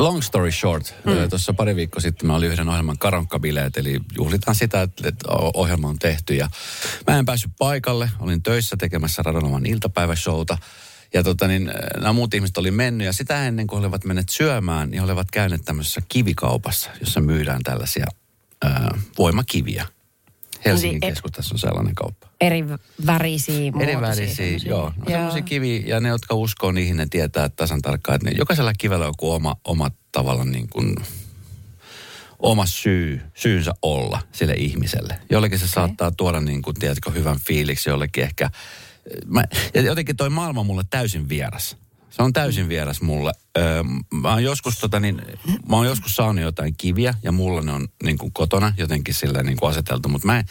Long story short, mm. tuossa pari viikkoa sitten mä olin yhden ohjelman karonkkabileet, eli juhlitaan sitä, että, ohjelma on tehty. Ja mä en päässyt paikalle, olin töissä tekemässä Radonovan iltapäiväshowta. Ja tota niin, nämä muut ihmiset oli mennyt ja sitä ennen kuin olivat menneet syömään, niin olivat käyneet tämmöisessä kivikaupassa, jossa myydään tällaisia ää, voimakiviä. Helsingin Eli- keskustassa on sellainen kauppa. Eri värisiä, Eri värisiä, joo. No semmoisia kivi, ja ne, jotka uskoo niihin, ne tietää tasan tarkkaan, että ne, jokaisella kivellä on joku oma, oma tavallaan niin kuin, oma syy, syynsä olla sille ihmiselle. Jollekin se saattaa tuoda niin kuin, tiedätkö, hyvän fiiliksi, jollekin ehkä, mä, ja jotenkin toi maailma on mulle täysin vieras. Se on täysin vieras mulle. Öö, mä oon joskus, tota, niin, mä oon joskus saanut jotain kiviä ja mulla ne on niin kuin kotona jotenkin sillä niin kuin aseteltu, mutta mä en,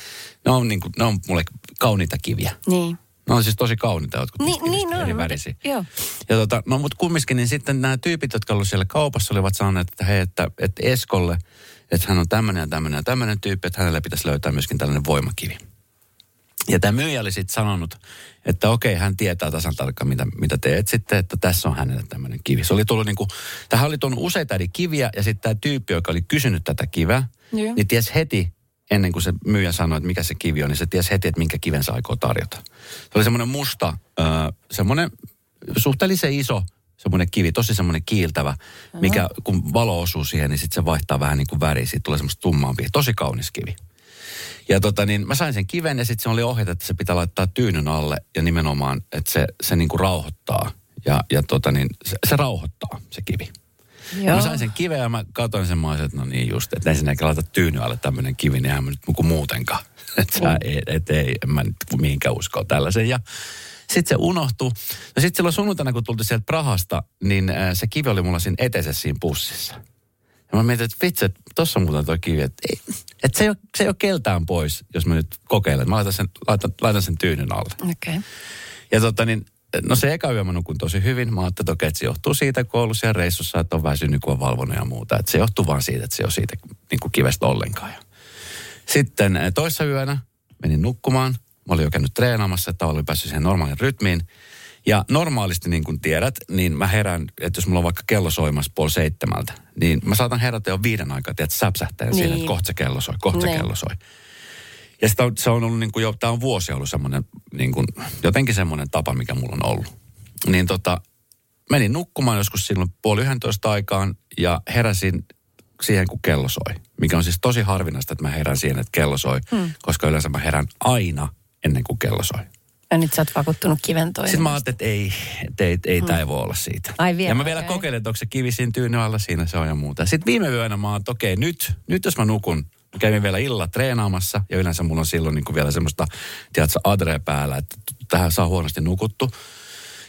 ne, on, niin kuin, ne on mulle kauniita kiviä. Niin. Ne on siis tosi kauniita jotkut Niin, niin on, eri mutta- värisiä. joo. Ja tota, no mutta kumminkin, niin sitten nämä tyypit, jotka olivat siellä kaupassa, olivat sanoneet, että hei, että, että Eskolle, että hän on tämmöinen ja tämmöinen ja tämmöinen tyyppi, että hänelle pitäisi löytää myöskin tällainen voimakivi. Ja tämä myyjä oli sitten sanonut, että okei, hän tietää tasan tarkkaan, mitä, mitä te etsitte, että tässä on hänelle tämmöinen kivi. Se oli tullut niin kuin, tähän oli tuonut useita eri kiviä, ja sitten tämä tyyppi, joka oli kysynyt tätä kiveä, Joo. niin ties heti, ennen kuin se myyjä sanoi, että mikä se kivi on, niin se ties heti, että minkä kiven se aikoo tarjota. Se oli semmoinen musta, ö, semmoinen suhteellisen iso, semmoinen kivi, tosi semmoinen kiiltävä, mikä kun valo osuu siihen, niin sitten se vaihtaa vähän niin kuin väriä, siitä tulee semmoista tummaampi, tosi kaunis kivi. Ja tota niin, mä sain sen kiven ja sitten se oli ohjeet, että se pitää laittaa tyynyn alle ja nimenomaan, että se, se niin kuin rauhoittaa. Ja, ja tota niin, se, se rauhoittaa se kivi. Ja mä sain sen kiven ja mä katsoin sen, mä olisin, että no niin just, että ensinnäkin laita tyyny alle tämmöinen kivi, niin eihän mä nyt kuin muutenkaan. Että sä ei, et ei, en mä nyt mihinkään uskoa tällaisen. Ja sitten se unohtui. No sitten silloin sunnuntaina, kun tultiin sieltä Prahasta, niin äh, se kivi oli mulla siinä eteisessä siinä pussissa. Ja mä mietin, että vitsi, että tossa on muuten toi kivi, että, että se, ei ole, se ei ole keltään pois, jos mä nyt kokeilen. Mä laitan sen, laitan, laitan sen tyynyn alle. Okei. Okay. Ja tota niin, no se eka yö mä nukun tosi hyvin. Mä ajattelin, että okei, että se johtuu siitä, kun on ollut siellä reissussa, että on väsynyt, kun on valvonut ja muuta. Että se johtuu vaan siitä, että se ole siitä niin kuin kivestä ollenkaan. Ja sitten eh, toissa yönä menin nukkumaan. Mä olin jo käynyt treenaamassa, että olin päässyt siihen normaalin rytmiin. Ja normaalisti, niin kuin tiedät, niin mä herään, että jos mulla on vaikka kello soimassa puoli seitsemältä, niin mä saatan herätä jo viiden aikaa, tiedät, säpsähtää niin. siinä, että kohta se kello soi, kohta se Niin. kello soi. Ja sitä on, se on ollut niin kuin jo, tämä on vuosia ollut semmoinen, niin kuin, jotenkin semmoinen tapa, mikä mulla on ollut. Niin tota, menin nukkumaan joskus silloin puoli yhdentoista aikaan ja heräsin siihen, kun kello soi. Mikä on siis tosi harvinaista, että mä herään siihen, että kello soi, hmm. koska yleensä mä herään aina ennen kuin kello soi. Ja nyt sä oot vakuuttunut kiven toinen. Sitten mä ajattelin, että ei, että ei, ei tämä ei voi olla siitä. Ai vielä, ja mä vielä okei. kokeilin, että onko se kivi siinä tyynyn alla, siinä se on ja muuta. Sitten viime yönä mä oon, että okei, nyt, nyt jos mä nukun, mä kävin vielä illalla treenaamassa ja yleensä mulla on silloin niin kuin vielä semmoista, tiedätkö, adrea päällä, että tähän saa huonosti nukuttu.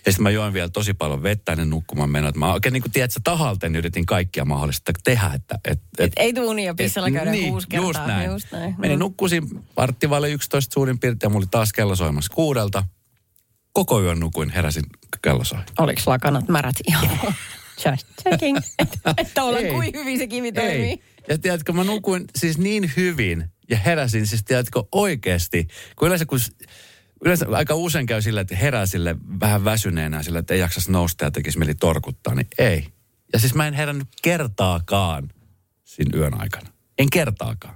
Ja sitten mä join vielä tosi paljon vettä ennen nukkumaan menoa. Mä oikein niin kuin, tiedätkö, tahalteen yritin kaikkia mahdollista tehdä, että... Et, Et ei tuu unia pissalla et- käydä kuusi kertaa. Just näin. Just näin. Menin nukkusin vartti vaille 11 suurin piirtein ja mulla oli taas kello soimassa kuudelta. Koko yön nukuin, heräsin, kello soi. Oliko lakanat märät? Joo. Just checking. Että, että olla Ei. kuin hyvin se kivi toimii. Ei. Ja tiedätkö, mä nukuin siis niin hyvin ja heräsin siis tiedätkö oikeasti, kun yleensä kun Yleensä aika usein käy sillä, että herää sille vähän väsyneenä sillä, että ei jaksas nousta ja tekisi mieli torkuttaa, niin ei. Ja siis mä en herännyt kertaakaan siinä yön aikana. En kertaakaan.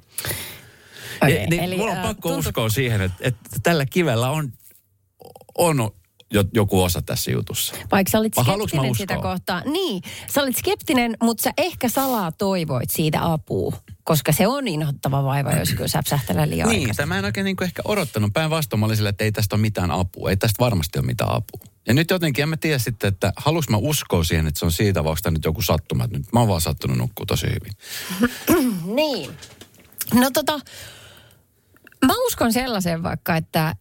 Okei, Ja, niin eli, mulla on äh, pakko tuntuu- uskoa siihen, että, että tällä kivellä on, on jo, joku osa tässä jutussa. Vaikka sä olit skeptinen sitä kohtaa. Niin, sä olit skeptinen, mutta sä ehkä salaa toivoit siitä apua. Koska se on inhottava vaiva, jos kyllä säpsähtelee liian Niin, aikaisin. tai mä en oikein niin ehkä odottanut. Päinvastoin mä olin sillä, että ei tästä ole mitään apua. Ei tästä varmasti ole mitään apua. Ja nyt jotenkin en mä tiedä sitten, että haluanko mä uskoa siihen, että se on siitä, vai onko tämä nyt joku sattuma. Että nyt mä oon vaan sattunut nukkua tosi hyvin. Niin. No tota, mä uskon sellaisen vaikka, että,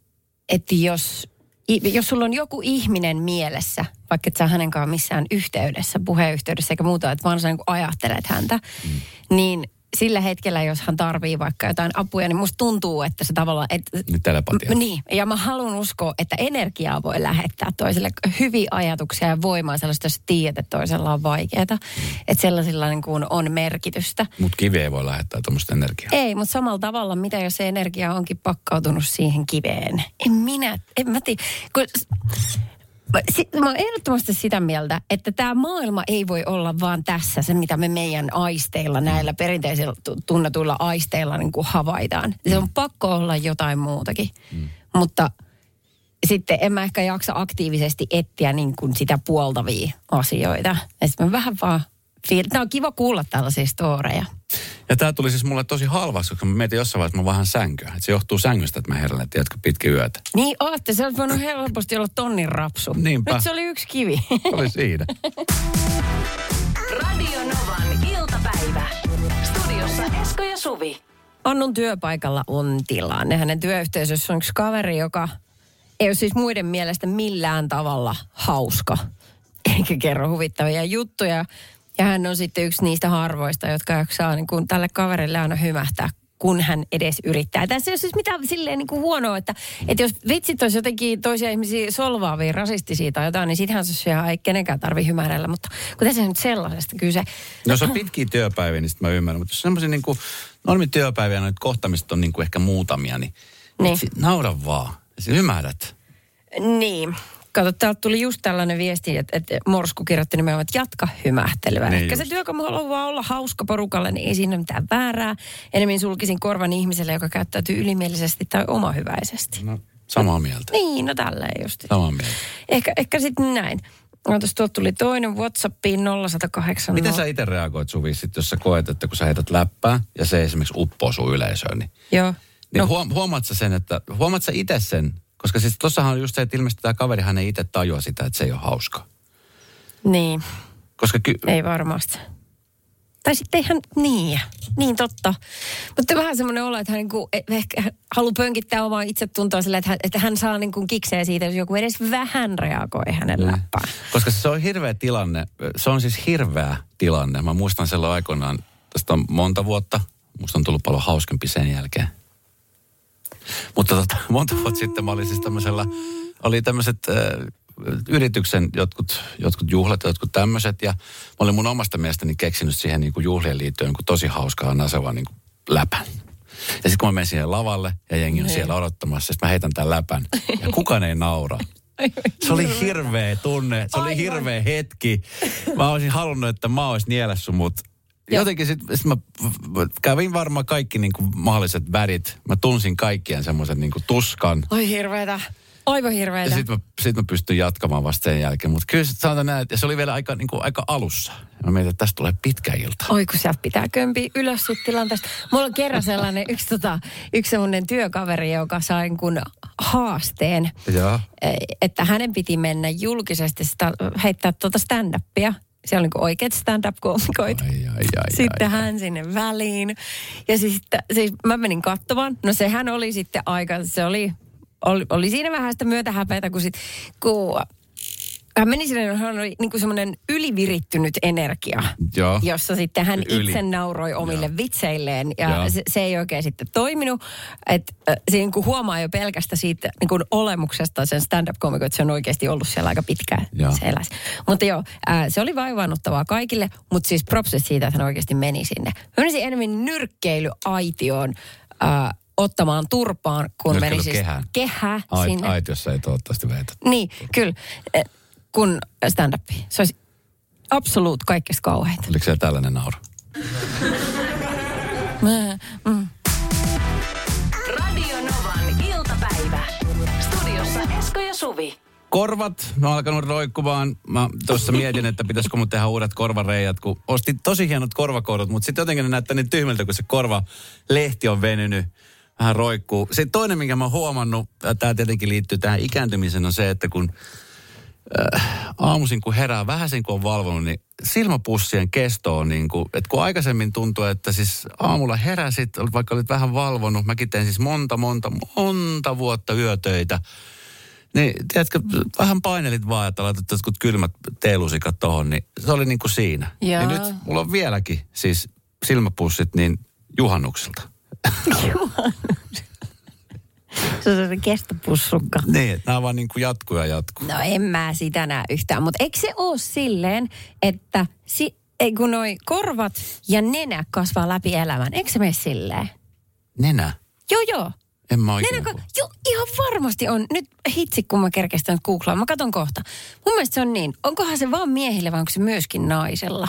että jos, jos sulla on joku ihminen mielessä, vaikka et sä hänen kanssaan missään yhteydessä, puheyhteydessä eikä muuta, että vaan sä niin ajattelet häntä, mm. niin sillä hetkellä, jos hän tarvii vaikka jotain apuja, niin musta tuntuu, että se tavallaan... Että, Niin telepatia. M- Niin, ja mä haluan uskoa, että energiaa voi lähettää toiselle hyviä ajatuksia ja voimaa sellaista, jos tiedät, että toisella on vaikeaa. Että sellaisilla niin kuin on merkitystä. Mutta kivi ei voi lähettää tuommoista energiaa. Ei, mutta samalla tavalla, mitä jos se energia onkin pakkautunut siihen kiveen? En minä, en mä tiedä. Kun, mä, oon ehdottomasti sitä mieltä, että tämä maailma ei voi olla vaan tässä se, mitä me meidän aisteilla, näillä perinteisillä tu- tunnetuilla aisteilla niin kuin havaitaan. Se on pakko olla jotain muutakin. Mm. Mutta sitten en mä ehkä jaksa aktiivisesti etsiä niin kuin sitä puoltavia asioita. Ja sitten mä vähän vaan fiil... Tämä on kiva kuulla tällaisia storeja. Ja tämä tuli siis mulle tosi halvaksi, koska mä mietin jossain vaiheessa, että mä vähän sänkyä. Että se johtuu sängystä, että mä herään, tiedätkö, pitkin yötä. Niin ootte, se olisi voinut helposti olla tonnin rapsu. Niinpä. Nyt se oli yksi kivi. Oli siinä. Radio Novan iltapäivä. Studiossa Esko ja Suvi. Annun työpaikalla on tilanne. Hänen työyhteisössä on yksi kaveri, joka ei ole siis muiden mielestä millään tavalla hauska. Eikä kerro huvittavia juttuja. Ja hän on sitten yksi niistä harvoista, jotka jaksaa niin kuin tälle kaverille aina hymähtää kun hän edes yrittää. Tässä ei ole siis mitään silleen niin kuin huonoa, että, että jos vitsit olisi jotenkin toisia ihmisiä solvaavia, rasistisia tai jotain, niin sittenhän se ei kenenkään tarvitse hymähdellä. Mutta kun tässä on nyt sellaisesta kyse. No jos on pitkiä työpäiviä, niin sitten mä ymmärrän. Mutta jos semmoisia niin kuin normityöpäiviä, noita kohtamista on niin kuin ehkä muutamia, niin, Niin. naura vaan. Sä ymmärrät. Niin. Kato, täältä tuli just tällainen viesti, että, että Morsku kirjoitti nimenomaan, että jatka hymähtelyä. Niin Ehkä se just. työkamu haluaa olla hauska porukalle, niin ei siinä ole mitään väärää. Enemmän sulkisin korvan ihmiselle, joka käyttäytyy ylimielisesti tai omahyväisesti. No, samaa mieltä. Niin, no tälleen just. Samaa mieltä. Ehkä, ehkä sitten näin. Ootas, tuolta tuli toinen Whatsappiin 0108. Miten sä itse reagoit Suvi, sit, jos sä koet, että kun sä heität läppää ja se esimerkiksi uppoo sun yleisöön, niin, Joo. niin No. no. huom, huomaat sä sen, että huomaat sä itse sen, koska siis tossahan on just se, että ilmeisesti tämä kaverihan ei itse tajua sitä, että se ei ole hauska. Niin, Koska ky- ei varmasti. Tai sitten ihan niin, niin totta. Mutta vähän semmoinen olo, että hän niinku, eh, ehkä haluaa pönkittää omaa itsetuntoa sillä, että hän, että hän saa niinku kikseä siitä, jos joku edes vähän reagoi hänen Mm. läppään. Koska se on hirveä tilanne. Se on siis hirveä tilanne. Mä muistan silloin aikoinaan, tästä on monta vuotta. Musta on tullut paljon hauskempi sen jälkeen. Mutta tota, monta vuotta sitten mä olin siis tämmöisellä, oli tämmöiset äh, yrityksen jotkut, jotkut juhlat ja jotkut tämmöiset. Ja mä olin mun omasta mielestäni keksinyt siihen niin kuin juhlien liittyen niin kuin tosi hauskaa nasevan niin kuin läpän. Ja sitten kun mä menen siihen lavalle ja jengi on siellä odottamassa, sitten mä heitän tämän läpän ja kukaan ei naura. Se oli hirveä tunne, se oli Aivan. hirveä hetki. Mä olisin halunnut, että mä olisin nielessä, mutta jotenkin sitten sit mä kävin varmaan kaikki niinku mahdolliset värit. Mä tunsin kaikkien semmoisen niinku tuskan. Oi hirveetä. Aivan Ja hirveetä. sitten mä, sit mä pystyn jatkamaan vasta sen jälkeen. Mutta kyllä sit sanotaan näin, että se oli vielä aika, niinku, aika alussa. Mä mietin, että tästä tulee pitkä ilta. Oi kun sieltä pitää kömpiä ylös sit tilanteesta. Mulla on kerran sellainen yksi, tota, yksi semmoinen työkaveri, joka sai kun haasteen, eh, että hänen piti mennä julkisesti sitä, heittää tuota stand-upia. Siellä on niin oikeat stand-up-koomikoit. Ai, ai, ai, sitten ai, hän sinne väliin. Ja siis, siis mä menin katsomaan. No sehän oli sitten aika, se oli, oli, oli siinä vähän sitä myötähäpeätä, kun sit, kun hän meni sinne, hän oli niin kuin semmoinen ylivirittynyt energia, Joo. jossa sitten hän Yli. itse nauroi omille Joo. vitseilleen ja Joo. se, se ei oikein sitten toiminut. Että äh, se niin kuin huomaa jo pelkästä siitä niin kuin olemuksesta sen stand-up-komikon, että se on oikeasti ollut siellä aika pitkään Joo. se eläisi. Mutta joo, äh, se oli vaivaannuttavaa kaikille, mutta siis propsit siitä, että hän oikeasti meni sinne. Mä menisin enemmän nyrkkeilyaitioon äh, ottamaan turpaan, kun meni siis kehä Ait, sinne. aitiossa ei toivottavasti veitä. Niin, kyllä. Eh, Kun stand-up. Se olisi absoluut kaikkein kauheinta. Oliko siellä tällainen nauru? Mä- mm. Radio Novan iltapäivä. Studiossa Esko ja Suvi. korvat, mä oon alkanut roikkumaan. Mä tuossa mietin, että pitäisikö mun tehdä uudet korvareijat, kun ostin tosi hienot korvakorut, mutta sitten jotenkin ne näyttää niin tyhmiltä, kun se korvalehti on venynyt, vähän roikkuu. Sitten toinen, minkä mä oon huomannut, tämä tietenkin liittyy tähän ikääntymiseen, on se, että kun äh, aamuisin kun herää, vähän sen kun on valvonut, niin silmäpussien kesto on niin kuin, että kun aikaisemmin tuntui, että siis aamulla heräsit, vaikka olit vähän valvonut, mäkin tein siis monta, monta, monta vuotta yötöitä, niin, tiedätkö, vähän painelit vaan, että laitat jotkut kylmät teelusikat tohon, niin se oli niin kuin siinä. Ja nyt mulla on vieläkin siis silmäpussit niin juhannukselta. Se on se kestopussukka. Niin, nämä vaan niin kuin jatkuu ja jatkuu. No en mä sitä näe yhtään, mutta eikö se ole silleen, että si, ei, kun noi korvat ja nenä kasvaa läpi elämän, eikö se mene silleen? Nenä. Joo, joo. En mä oikein. Nenä, joo, ihan varmasti on. Nyt hitsi, kun mä kerkestä nyt googlaa. Mä katon kohta. Mun mielestä se on niin. Onkohan se vaan miehille vai onko se myöskin naisella?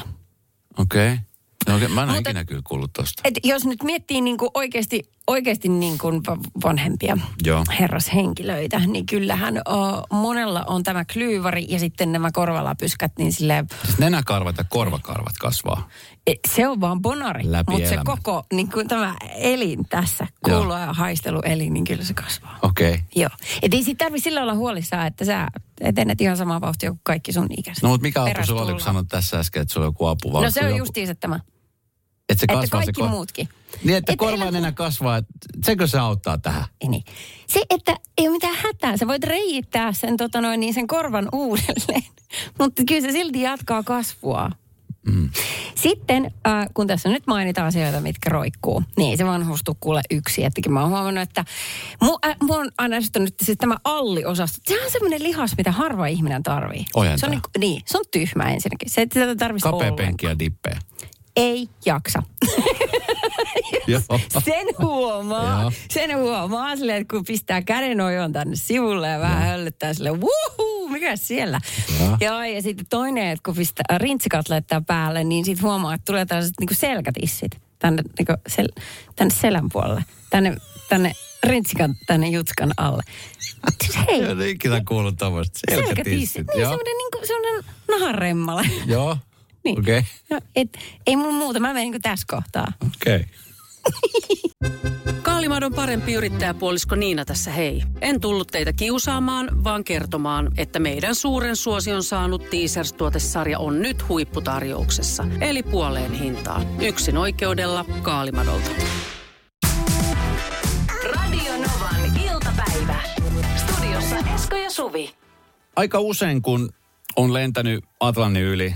Okei. Okay. No, okay. Mä en Mutta- ikinä kyllä kuullut tosta. Et jos nyt miettii niin kuin oikeasti, oikeasti niin kuin va- vanhempia Joo. herrashenkilöitä, niin kyllähän o, monella on tämä klyyvari ja sitten nämä korvalapyskät, niin silleen, Siis nenäkarvat ja korvakarvat kasvaa. e, se on vaan bonari. Läpi Mutta se koko niin kuin tämä elin tässä, kuulo- ja haisteluelin, niin kyllä se kasvaa. Okei. Okay. Joo. Et ei siitä tarvitse sillä olla huolissaan, että sä etenet ihan samaa vauhtia kuin kaikki sun ikäiset. No mutta mikä apu sulla oli, kun sanoit tässä äsken, että sulla on joku apu? No se on joku- justiinsa tämä. Että se Että kasvaa kaikki se ko- muutkin. Niin, että Et korva elä- kasvaa. että Sekö se auttaa tähän? Ei Niin. Se, että ei ole mitään hätää. Sä voit reiittää sen, tota noin, niin sen korvan uudelleen. Mutta kyllä se silti jatkaa kasvua. Mm. Sitten, äh, kun tässä nyt mainitaan asioita, mitkä roikkuu, niin ei se vanhustu kuule yksi. Ettekin mä oon huomannut, että mu, äh, mua on aina ärsyttänyt siis tämä alliosasto. Se on semmoinen lihas, mitä harva ihminen tarvii. Ojentaa. Se on, niin, niin, se on tyhmä ensinnäkin. Se, että tarvitsisi Kapea ollenkaan. penki ja dippejä. Ei jaksa. Joo. Sen huomaa. Joo. sen huomaa silleen, että kun pistää käden ojon tänne sivulle ja vähän höllyttää sille, wuhuu, mikä siellä? Joo. Joo, ja sitten toinen, että kun pistää rintsikat laittaa päälle, niin sitten huomaa, että tulee tällaiset niin selkätissit tänne, niin sel, tänne selän puolelle. Tänne, tänne rintsikan, tänne jutskan alle. Hei, En ole ikinä kuullut tämmöistä. selkätissit. Niin, Joo. semmoinen, niin kuin, semmoinen naharemmale. Joo. Niin. Okei. Okay. No, et, ei mun muuta, mä menen niin tässä kohtaa. Okei. Okay. Kaalimadon parempi yrittäjäpuolisko Niina tässä hei. En tullut teitä kiusaamaan, vaan kertomaan, että meidän suuren suosion saanut Teasers-tuotesarja on nyt huipputarjouksessa. Eli puoleen hintaan. Yksin oikeudella Kaalimadolta. Radio Novan iltapäivä. Studiossa Esko ja Suvi. Aika usein, kun on lentänyt Atlantin yli,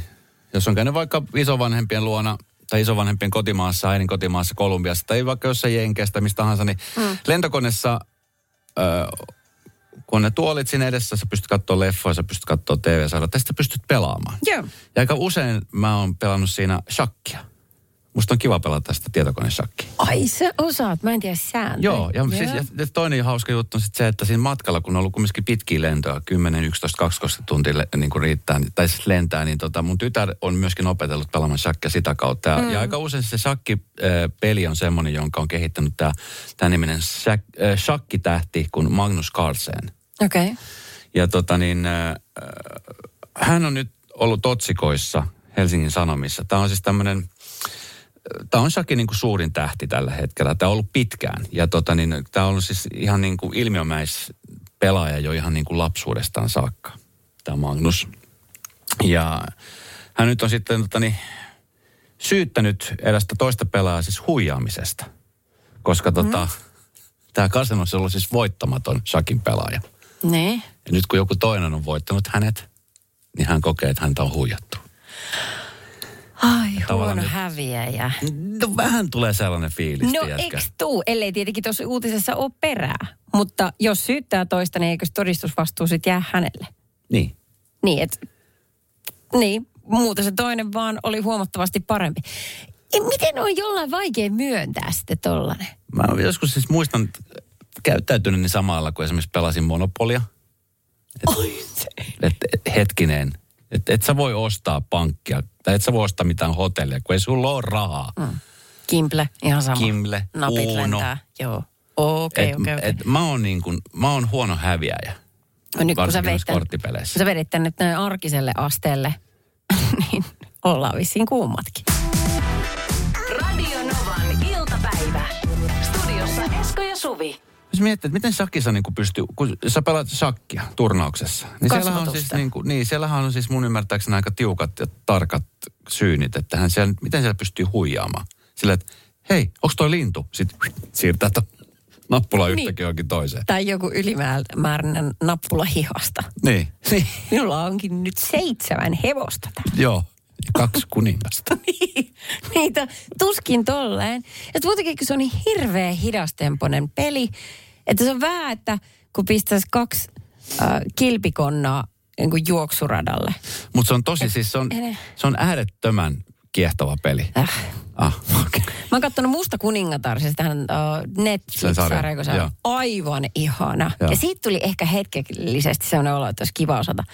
jos on käynyt vaikka isovanhempien luona tai isovanhempien kotimaassa, äidin kotimaassa, Kolumbiassa tai vaikka jossain Jenkeistä, mistä tahansa, niin mm. lentokoneessa, ö, kun ne tuolit siinä edessä, sä pystyt katsoa leffoja, sä pystyt katsoa TV-sarjaa, tai sitten pystyt pelaamaan. Joo. Ja aika usein mä oon pelannut siinä shakkia. Musta on kiva pelata tästä tietokoneshakkia. Ai sä osaat, mä en tiedä sääntöjä. Joo, ja, siis, ja ja toinen hauska juttu on sitten se, että siinä matkalla, kun on ollut kumminkin pitkiä lentoja, 10, 11, 12 tuntia le- niin kuin riittää, niin- tai siis lentää, niin tota, mun tytär on myöskin opetellut pelaamaan shakkia sitä kautta. Ja, mm. ja aika usein se shakki-peli on semmoinen, jonka on kehittänyt tämä, tämä niminen shak- äh, shakkitähti kuin Magnus Carlsen. Okei. Okay. Ja tota niin, äh, hän on nyt ollut otsikoissa Helsingin Sanomissa. Tämä on siis tämmöinen, tämä on Shakin niin kuin suurin tähti tällä hetkellä. Tämä on ollut pitkään. Ja tota niin, tämä on ollut siis ihan niin kuin ilmiömäis pelaaja jo ihan niin kuin lapsuudestaan saakka. Tämä Magnus. Ja hän nyt on sitten tota niin, syyttänyt erästä toista pelaajaa siis huijaamisesta. Koska tota, Mm. tämä Carlsen on ollut siis voittamaton Shakin pelaaja. Niin. Ja nyt kun joku toinen on voittanut hänet, niin hän kokee, että häntä on huijattu. Ai, huono nyt- häviäjä. No vähän tulee sellainen fiilis, No eiks tuu, ellei tietenkin tuossa uutisessa ole perää. Mutta jos syyttää toista, niin eikö todistusvastuu sitten jää hänelle? Niin. Niin, et, niin, muuta se toinen vaan oli huomattavasti parempi. Ja miten on jollain vaikea myöntää sitten tollanen? Mä joskus siis muistan käyttäytyneeni samalla, kun esimerkiksi pelasin Monopolia. Oi se. Et, et, hetkinen, että et sä voi ostaa pankkia, tai et sä voi ostaa mitään hotellia, kun ei sulla ole rahaa. Mm. Kimple, ihan sama. Kimble, Napit Uno. lentää, joo. Okei, Et- okei, okei. et Mä oon niin kuin, mä oon huono häviäjä. No nyt kun sä tän, kun sä vedit tänne arkiselle asteelle, niin ollaan vissiin kuummatkin. Radio Novan iltapäivä. Studiossa Esko ja Suvi. Jos miettii, että miten shakissa niin pystyy, kun sä pelaat shakkia turnauksessa, niin siellähän on, siis, niin, kuin, niin siellähän on siis mun ymmärtääkseni aika tiukat ja tarkat syynit, että hän siellä, miten siellä pystyy huijaamaan. Sillä, että hei, onko toi lintu? Sitten siirtää to nappula Niin. johonkin toiseen. Tai joku ylimääräinen nappula hihasta. Niin. niin. Minulla onkin nyt seitsemän hevosta täällä. Joo. kaksi kuningasta. Niitä tuskin tolleen. Ja muutenkin, kun se on niin hirveä hidastempoinen peli, että se on vähän, että kun pistäisi kaksi äh, kilpikonnaa niin kuin juoksuradalle. Mutta se on tosi, siis se on, ene- se on äärettömän kiehtova peli. Äh. Ah, okei. Mä oon kattonut Musta kuningatar, siis tähän uh, Sen Netflix-sarja, sarja, kun se on aivan ihana. Joo. Ja siitä tuli ehkä hetkellisesti sellainen olo, että olisi kiva osata.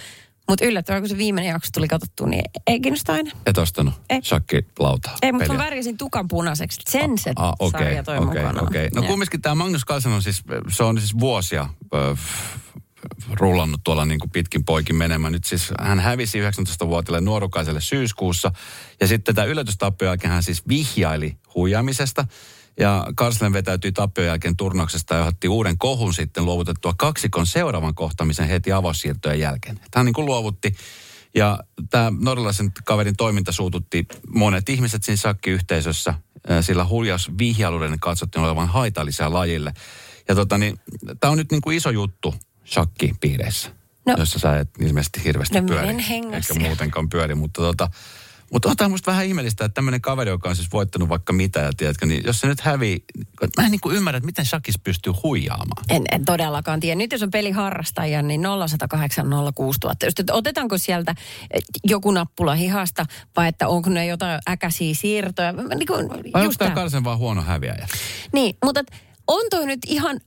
Mutta yllättävää, kun se viimeinen jakso tuli katsottua, niin ei kiinnosta aina. Et ostanut Ei. shakki lautaa. Ei, mutta mä värjäsin tukan punaiseksi. Sen se Ah, okei, sarja toi okei, mukana. okei. No kumminkin tämä Magnus Carlsen on siis, se on siis vuosia ö, rullannut tuolla niin kuin pitkin poikin menemään. Nyt siis hän hävisi 19-vuotiaille nuorukaiselle syyskuussa. Ja sitten tämä yllätystappio jälkeen hän siis vihjaili huijaamisesta. Ja Karslen vetäytyi tappion jälkeen turnauksesta ja otti uuden kohun sitten luovutettua kaksikon seuraavan kohtamisen heti avaussiirtojen jälkeen. Että hän niin kuin luovutti ja tämä norjalaisen kaverin toiminta suututti monet ihmiset siinä shakkiyhteisössä, äh, sillä huljaus vihjailuiden katsottiin olevan haitallisia lajille. Ja tota niin, tämä on nyt niin kuin iso juttu shakkipiireissä, No. jossa sä et ilmeisesti hirveästi No, pyöri. Eikä muutenkaan pyöri, mutta tota, mutta on tämä musta vähän ihmeellistä, että tämmöinen kaveri, joka on siis voittanut vaikka mitä, ja tiedätkö, niin jos se nyt hävii, mä en niin kuin ymmärrä, että miten shakissa pystyy huijaamaan. En, en todellakaan tiedä. Nyt jos on peliharrastaja, niin 0108 06000. Just, että Otetaanko sieltä joku nappula hihasta vai että onko ne jotain äkäisiä siirtoja? Niin, kuin, Vai onko tämä. Karsen vaan huono häviäjä? niin mutta et, on toi nyt ihan,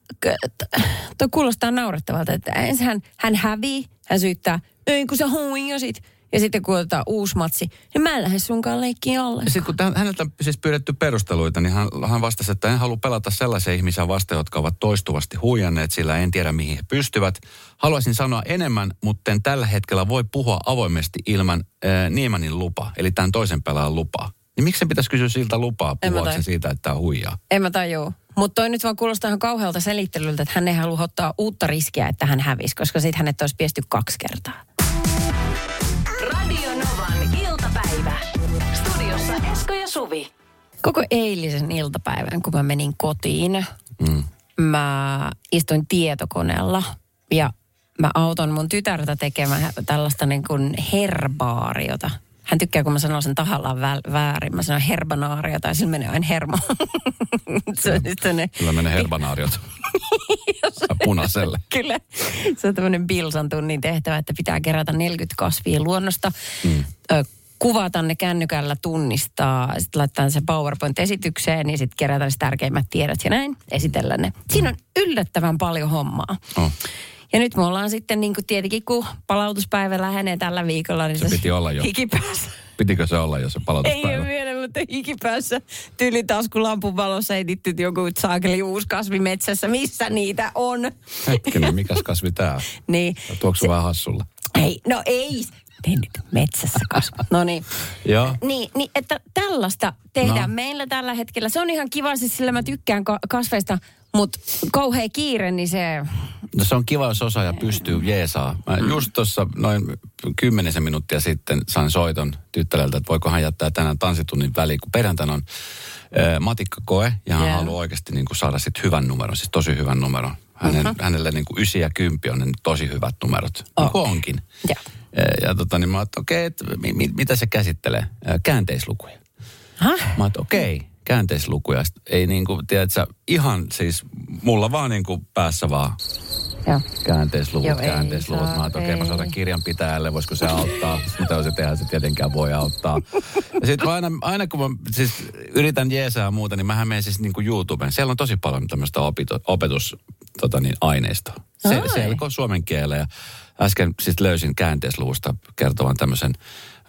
toi kuulostaa naurettavalta, että ensin hän, hän hävii, hän syyttää, ei kun sä huijasit. Ja sitten kun otetaan uusi matsi, niin mä en lähde sunkaan leikkiin. Ja sitten kun tämän, häneltä on siis pyydetty perusteluita, niin hän, hän vastasi, että en halua pelata sellaisia ihmisiä vastaan, jotka ovat toistuvasti huijanneet, sillä en tiedä mihin he pystyvät. Haluaisin sanoa enemmän, mutta en tällä hetkellä voi puhua avoimesti ilman äh, Niemanin lupa, eli tämän toisen pelaajan lupaa. Niin miksi sen pitäisi kysyä siltä lupaa, puhuakseen siitä, että tämä huijaa? En mä tajuu. Mutta toi nyt vaan kuulostaa ihan kauhealta selittelyltä, että hän ei halua ottaa uutta riskiä, että hän hävisi, koska sitten hänet olisi piesty kaksi kertaa. Ja Suvi. Koko eilisen iltapäivän, kun mä menin kotiin, Mm. mä istuin tietokoneella ja mä auton mun tytärtä tekemään tällaista niin kuin herbaariota. Hän tykkää, kun mä sanon sen tahallaan vä- väärin. Mä sanon herbanaario tai sillä menee aina hermo. se on nyt tämmönen- Kyllä menee herbanaariot punaiselle. Kyllä. Se on tämmöinen Bilsan tunnin tehtävä, että pitää kerätä 40 kasvia luonnosta. Mm. Ö, kuvata ne kännykällä, tunnistaa, sitten laittaa se PowerPoint-esitykseen, niin sitten kerätä ne tärkeimmät tiedot ja näin, esitellä ne. Siinä on yllättävän paljon hommaa. Oh. Ja nyt me ollaan sitten niin kuin tietenkin, kun palautuspäivä lähenee tällä viikolla, niin Se piti olla jo. hikipäässä. Pitikö se olla jo se Ei palautuspäivä? ole vielä, mutta hikipäässä tyylitaskulampun valossa heitetty joku saakeli uusi kasvi metsässä. Missä niitä on? Hetkinen, mikäs kasvi tää? Niin. Tuoksu vähän hassulla. Ei, no ei. Nyt metsässä kasvaa. No niin. Joo. Niin, niin, että tällaista tehdään No. meillä tällä hetkellä. Se on ihan kiva, siis sillä mä tykkään ka- kasveista, mutta kauhea kiire, niin se... No se on kiva, jos osaaja pystyy jeesaa. Mä Mm. just tuossa noin kymmenisen minuuttia sitten sain soiton tyttäreltä, että voiko hän jättää tänään tanssitunnin väliin, kun perjantaina on äh, matikkakoe ja hän Joo. haluaa oikeasti niin kuin saada sit hyvän numeron, siis tosi hyvän numeron. Hänen, Mhm. Hänelle niin kuin 9 ja 10 on ne tosi hyvät numerot, niin kuin onkin. Joo. Ja, ja tota, niin mä ajattelin, okei, että mi, mi, mitä se käsittelee? Äh, Käänteislukuja. Häh? Mä okei, käänteislukuja. Sit Ei niin kuin, tiedätkö, ihan siis, mulla vaan niin kuin päässä vaan Joo. Käänteisluvut, Joo, ei käänteisluvut. saa, Mä ajattelin, okei, mä ei. soitan kirjanpitäjälle, voisiko se auttaa. Mitä se tehdä, se tietenkään voi auttaa. Ja sitten aina, aina kun mä siis yritän jeesaa ja muuta, niin mähän menen siis niin kuin YouTubeen. Siellä on tosi paljon tämmöistä opito, opetus, tota niin, aineistoa. Se, selko suomen kielellä. Ja äsken siis löysin käänteisluvusta kertovan tämmöisen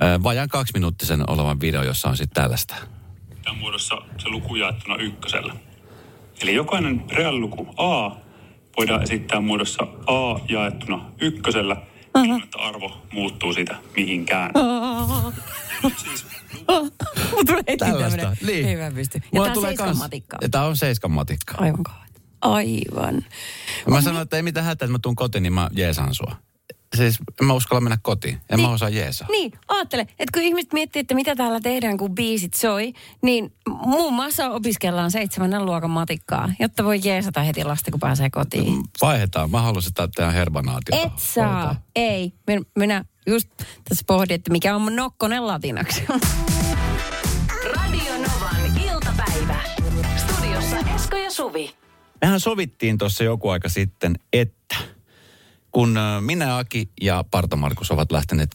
äh, vajaan kaksiminuuttisen olevan video, jossa on sitten tällaista. tämän muodossa se luku jaettuna ykkösellä. Eli jokainen reaaliluku A voidaan esittää muodossa A jaettuna ykkösellä, ilman että arvo muuttuu siitä mihinkään. Siis Mulla tulee Tällaista. Niin. Ei mä pysty. Ja tää on seiskan. Ja tää on seiskan matikka. Aivan kauhean. Aivan. Mä sanoin, että ei mitään hätää, että mä tuun kotiin, niin mä jeesaan sua. Siis en mä uskalla mennä kotiin. En mä osaa jeesaa. Niin, ajattele, että kun ihmiset miettii, että mitä täällä tehdään, kun biisit soi, niin muun muassa opiskellaan seitsemännen luokan matikkaa, jotta voi jeesata heti lasta, kun pääsee kotiin. Vaihdetaan. Mä haluaisin, tehdään herbanaatiota. Et saa. Ei. Minä, minä just tässä pohdin, että mikä on mun nokkonen latinaksi. Radio Novan iltapäivä. Studiossa Esko ja Suvi. Mehän sovittiin tuossa joku aika sitten, että kun ö, minä, Aki ja Parta Markus ovat lähteneet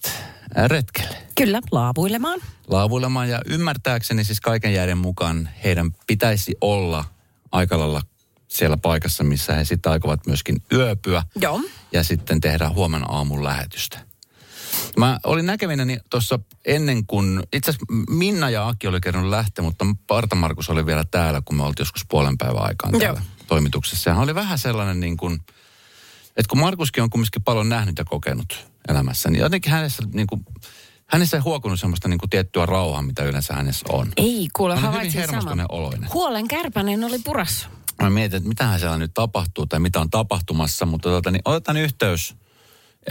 ö, retkelle Kyllä, laavuilemaan. laavuilemaan ja ymmärtääkseni siis kaiken järjen mukaan heidän pitäisi olla aika lailla siellä paikassa, missä he sitten aikovat myöskin yöpyä Joo. ja sitten tehdä huomenna aamun lähetystä. Mä olin näkevinäni tuossa ennen kuin, itse asiassa Minna ja Aki oli kerran lähteä, mutta Parta Markus oli vielä täällä, kun me oltiin joskus puolen päivän aikaan täällä Joo. toimituksessa. Ja hän oli vähän sellainen niin kuin, että kun Markuskin on kumminkin paljon nähnyt ja kokenut elämässä, niin jotenkin hänessä niin kuin, hänessä ei huokunut semmoista niin kuin tiettyä rauhaa, mitä yleensä hänessä on. Ei, kuule, Hän on hyvin hermostuneen saman. oloinen. Huolen kärpänen oli purassu. Mä mietin, että mitähän siellä nyt tapahtuu tai mitä on tapahtumassa, mutta tota, niin otetaan yhteys.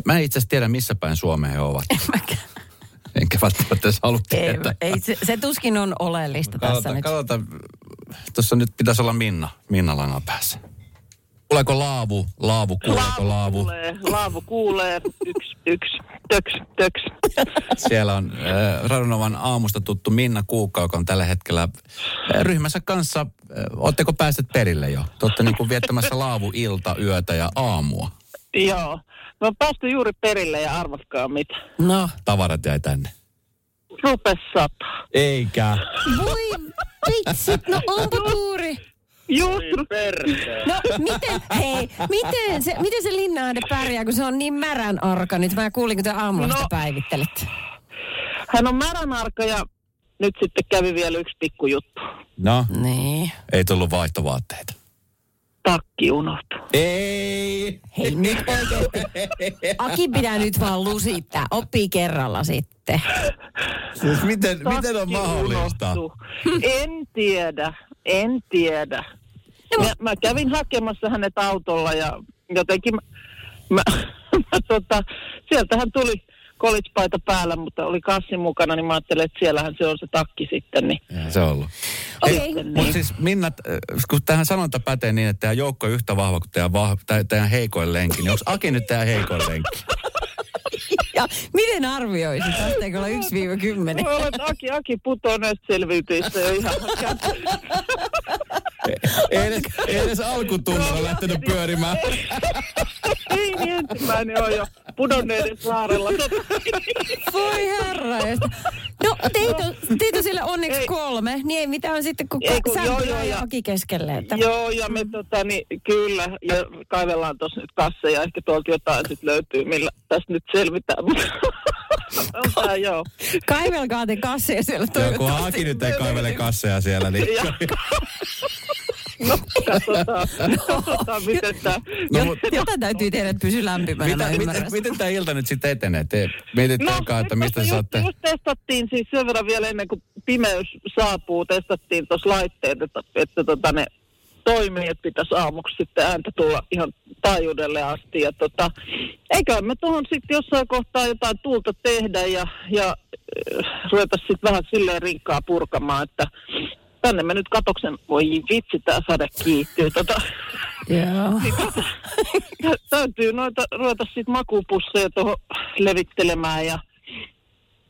Mä en itse asiassa tiedä, missä päin Suomeen he ovat. Mäkään. Enkä välttämättä edes halua Ei, tietää. ei se, se tuskin on oleellista tässä Katsotaan, nyt. katsotaan. Tuossa nyt pitäisi olla Minna, Minna langan päässä. Kuuleeko laavu? Laavu, kuuleeko laavu? Kuulee, laavu kuulee. Yksi, yksi, töks, töks. Siellä on äh, Radunovan aamusta tuttu Minna Kuukka, joka on tällä hetkellä äh, ryhmänsä kanssa. Äh, Oletteko päässeet perille jo? Te olette niin kuin viettämässä laavu ilta, yötä ja aamua. Joo. Me on päästy juuri perille ja arvatkaa mitä. No, Tavarat jäi tänne. Rupes sataa. Eikä. voi vitsit, no onpa tuuri. Just No miten, hei, miten se, miten se Linnaade pärjää, kun se on niin märän arka nyt? Mä kuulin, kun te aamulla No. sitä päivittelette. Hän on märän arka ja nyt sitten kävi vielä yksi pikkujuttu. No, Niin. ei tullut vaihtovaatteita. Takki unohtui. Ei. Hei nyt oikeesti. Aki pitää nyt vaan lusittaa. Oppii kerralla sitten. Siis miten, miten on mahdollista? unohtui. En tiedä, en tiedä. No. Mä, mä kävin hakemassa hänet autolla ja jotenkin mä, mä, mä tota, sieltähän tuli college-paita päällä, mutta oli kassi mukana, niin mä ajattelin, että siellähän se on se takki sitten. Niin. Se on ollut. Okei. Niin. Mutta siis Minna, äh, kun tähän sanonta pätee niin, että teidän joukko on yhtä vahva kuin teidän, vah, tä- teidän heikoin lenkki, niin onko Aki nyt teidän heikoin lenkki? Ja miten arvioisit asteikolla 1-10? Mä olen Aki, Aki putoo näistä selviytyistä jo ihan. Ei edes, ei edes alkutunnilla lähtenyt pyörimään. Ei niin ensimmäinen on jo pudonneiden saarella. Voi herra. No teitä, on- teitä on sille onneksi Ei. kolme, niin ei mitään sitten kun, Ei, kun- joo, joo, ja ja- Aki keskelle. Että. Joo, ja me tota, niin, kyllä, ja kaivellaan tuossa nyt kasseja, ehkä tuolta jotain sitten löytyy, millä tästä nyt selvitään. joo. Kaivelkaa te kasseja siellä Joo, kun. Aki nyt ei kaivele kasseja siellä, niin... No, katsotaan, katsotaan miten tämä... No, mut, Jotain täytyy tehdä, että pysy lämpimänä. mä mitä, miten, miten tämä ilta nyt sitten etenee? Te mietitte no, eka, että mistä saatte... Just, just testattiin siis sen verran vielä ennen kuin pimeys saapuu, testattiin tuossa laitteet, että, että tota ne toimii, että pitäisi aamuksi sitten ääntä tulla ihan taajuudelle asti. Ja tota, eikä me tuohon sitten jossain kohtaa jotain tuulta tehdä ja, ja äh, ruveta sitten vähän silleen rinkkaa purkamaan, että tänne me nyt katoksen, voi vitsi, tämä sade kiihtyy. Tota, Joo. Tä- täytyy noita ruveta sitten makupusseja tuohon levittelemään ja...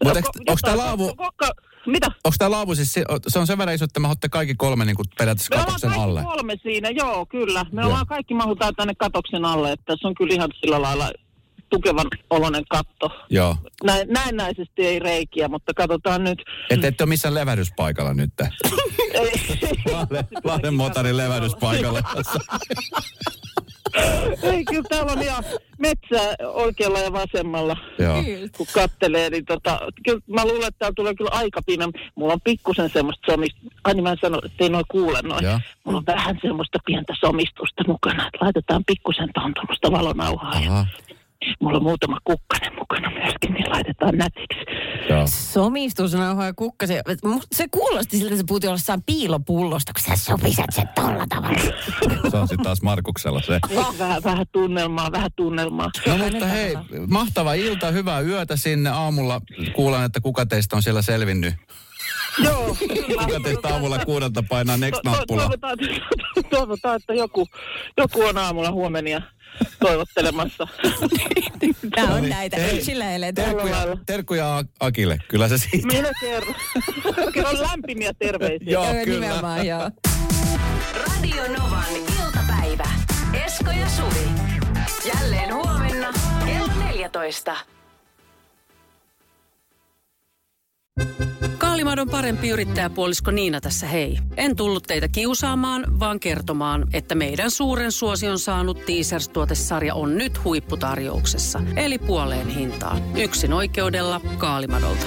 Mutta Ko- onko tämä jotain laavu, kokka- Mitä? onko tämä laavu siis, se- on sen verran iso, että me hoitte kaikki kolme niin periaatteessa Me ollaan katoksen kaikki alle? kolme siinä, joo, kyllä. Me Joo. ollaan kaikki mahutaan tänne katoksen alle, että se on kyllä ihan sillä lailla tukevan oloinen katto. Joo. Näin, näennäisesti ei reikiä, mutta katsotaan nyt. Että ette ole missään levähdyspaikalla nyt. Ei, Lahden, Lahden motarin levähdyspaikalla. ei, kyllä täällä on ihan metsää oikealla ja vasemmalla. Joo. kun kattelee, niin tota, kyllä mä luulen, että täällä tulee kyllä aika piina. Mulla on pikkusen semmoista somista, ai niin mä en sano, että ei noin kuule noin. Joo. Mulla on vähän semmoista pientä somistusta mukana, että laitetaan pikkusen tuohon tuommoista valonauhaa. Ja Aha. Mulla on muutama kukkanen mukana myöskin, niin laitetaan nätiksi. Joo. Somistusnauhoja ja kukkasia. Mu- Se kuulosti siltä, että se puhutti jossain piilopullosta, kun sä sopiset sen tolla tavalla. Se on sitten taas Markuksella se. Vähän, vähän tunnelmaa, vähän tunnelmaa. No mutta hei, mahtava ilta, hyvää yötä sinne. Aamulla kuulen, että kuka teistä on siellä selvinnyt Joo. Kuka teistä aamulla kuudelta painaa next-nappulaa? Toivotaan, että- toivotaan, että joku, joku on aamulla huomenia toivottelemassa. Tämä on niin. näitä. Sillä eletään. Terkkuja, terkkuja Akille, kyllä se siitä. Minä kerron. Kerron lämpimiä terveisiä. Joo, Joo, kyllä. Nimenomaan, joo. Radio Novan iltapäivä. Esko ja Suvi. Jälleen huomenna kello 14. Kaalimadon parempi yrittäjäpuolisko Niina tässä hei. En tullut teitä kiusaamaan, vaan kertomaan, että meidän suuren suosion saanut Teasers-tuotesarja on nyt huipputarjouksessa. Eli puoleen hintaan. Yksin oikeudella Kaalimadolta.